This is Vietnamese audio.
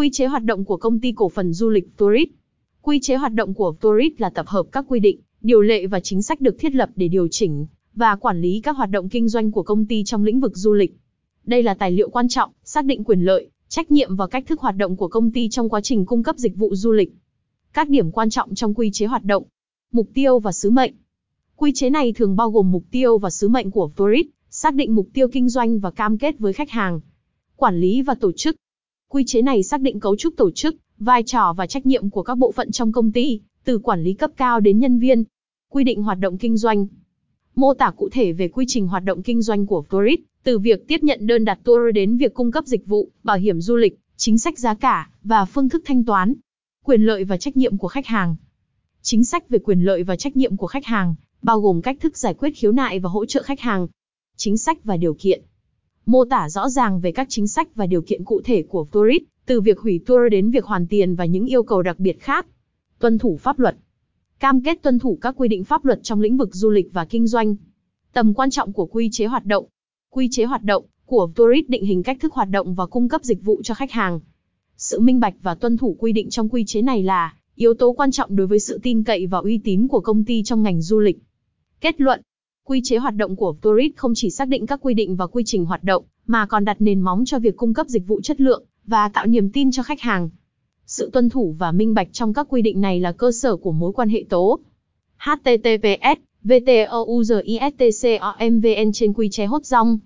Quy chế hoạt động của công ty cổ phần du lịch Tourist. Quy chế hoạt động của Tourist là tập hợp các quy định, điều lệ và chính sách được thiết lập để điều chỉnh và quản lý các hoạt động kinh doanh của công ty trong lĩnh vực du lịch. Đây là tài liệu quan trọng, xác định quyền lợi, trách nhiệm và cách thức hoạt động của công ty trong quá trình cung cấp dịch vụ du lịch. Các điểm quan trọng trong quy chế hoạt động. Mục tiêu và sứ mệnh. Quy chế này thường bao gồm mục tiêu và sứ mệnh của Tourist, xác định mục tiêu kinh doanh và cam kết với khách hàng. Quản lý và tổ chức. Quy chế này xác định cấu trúc tổ chức, vai trò và trách nhiệm của các bộ phận trong công ty, từ quản lý cấp cao đến nhân viên. Quy định hoạt động kinh doanh. Mô tả cụ thể về quy trình hoạt động kinh doanh của Tourist, từ việc tiếp nhận đơn đặt tour đến việc cung cấp dịch vụ, bảo hiểm du lịch, chính sách giá cả và phương thức thanh toán. Quyền lợi và trách nhiệm của khách hàng. Chính sách về quyền lợi và trách nhiệm của khách hàng, bao gồm cách thức giải quyết khiếu nại và hỗ trợ khách hàng. Chính sách và điều kiện. Mô tả rõ ràng về các chính sách và điều kiện cụ thể của tourist, từ việc hủy tour đến việc hoàn tiền và những yêu cầu đặc biệt khác. Tuân thủ pháp luật. Cam kết tuân thủ các quy định pháp luật trong lĩnh vực du lịch và kinh doanh. Tầm quan trọng của quy chế hoạt động. Quy chế hoạt động của tourist định hình cách thức hoạt động và cung cấp dịch vụ cho khách hàng. Sự minh bạch và tuân thủ quy định trong quy chế này là yếu tố quan trọng đối với sự tin cậy và uy tín của công ty trong ngành du lịch. Kết luận, quy chế hoạt động của Tourist không chỉ xác định các quy định và quy trình hoạt động, mà còn đặt nền móng cho việc cung cấp dịch vụ chất lượng và tạo niềm tin cho khách hàng. Sự tuân thủ và minh bạch trong các quy định này là cơ sở của mối quan hệ tố. https vtouzistcomvn trên quy chế hốt rong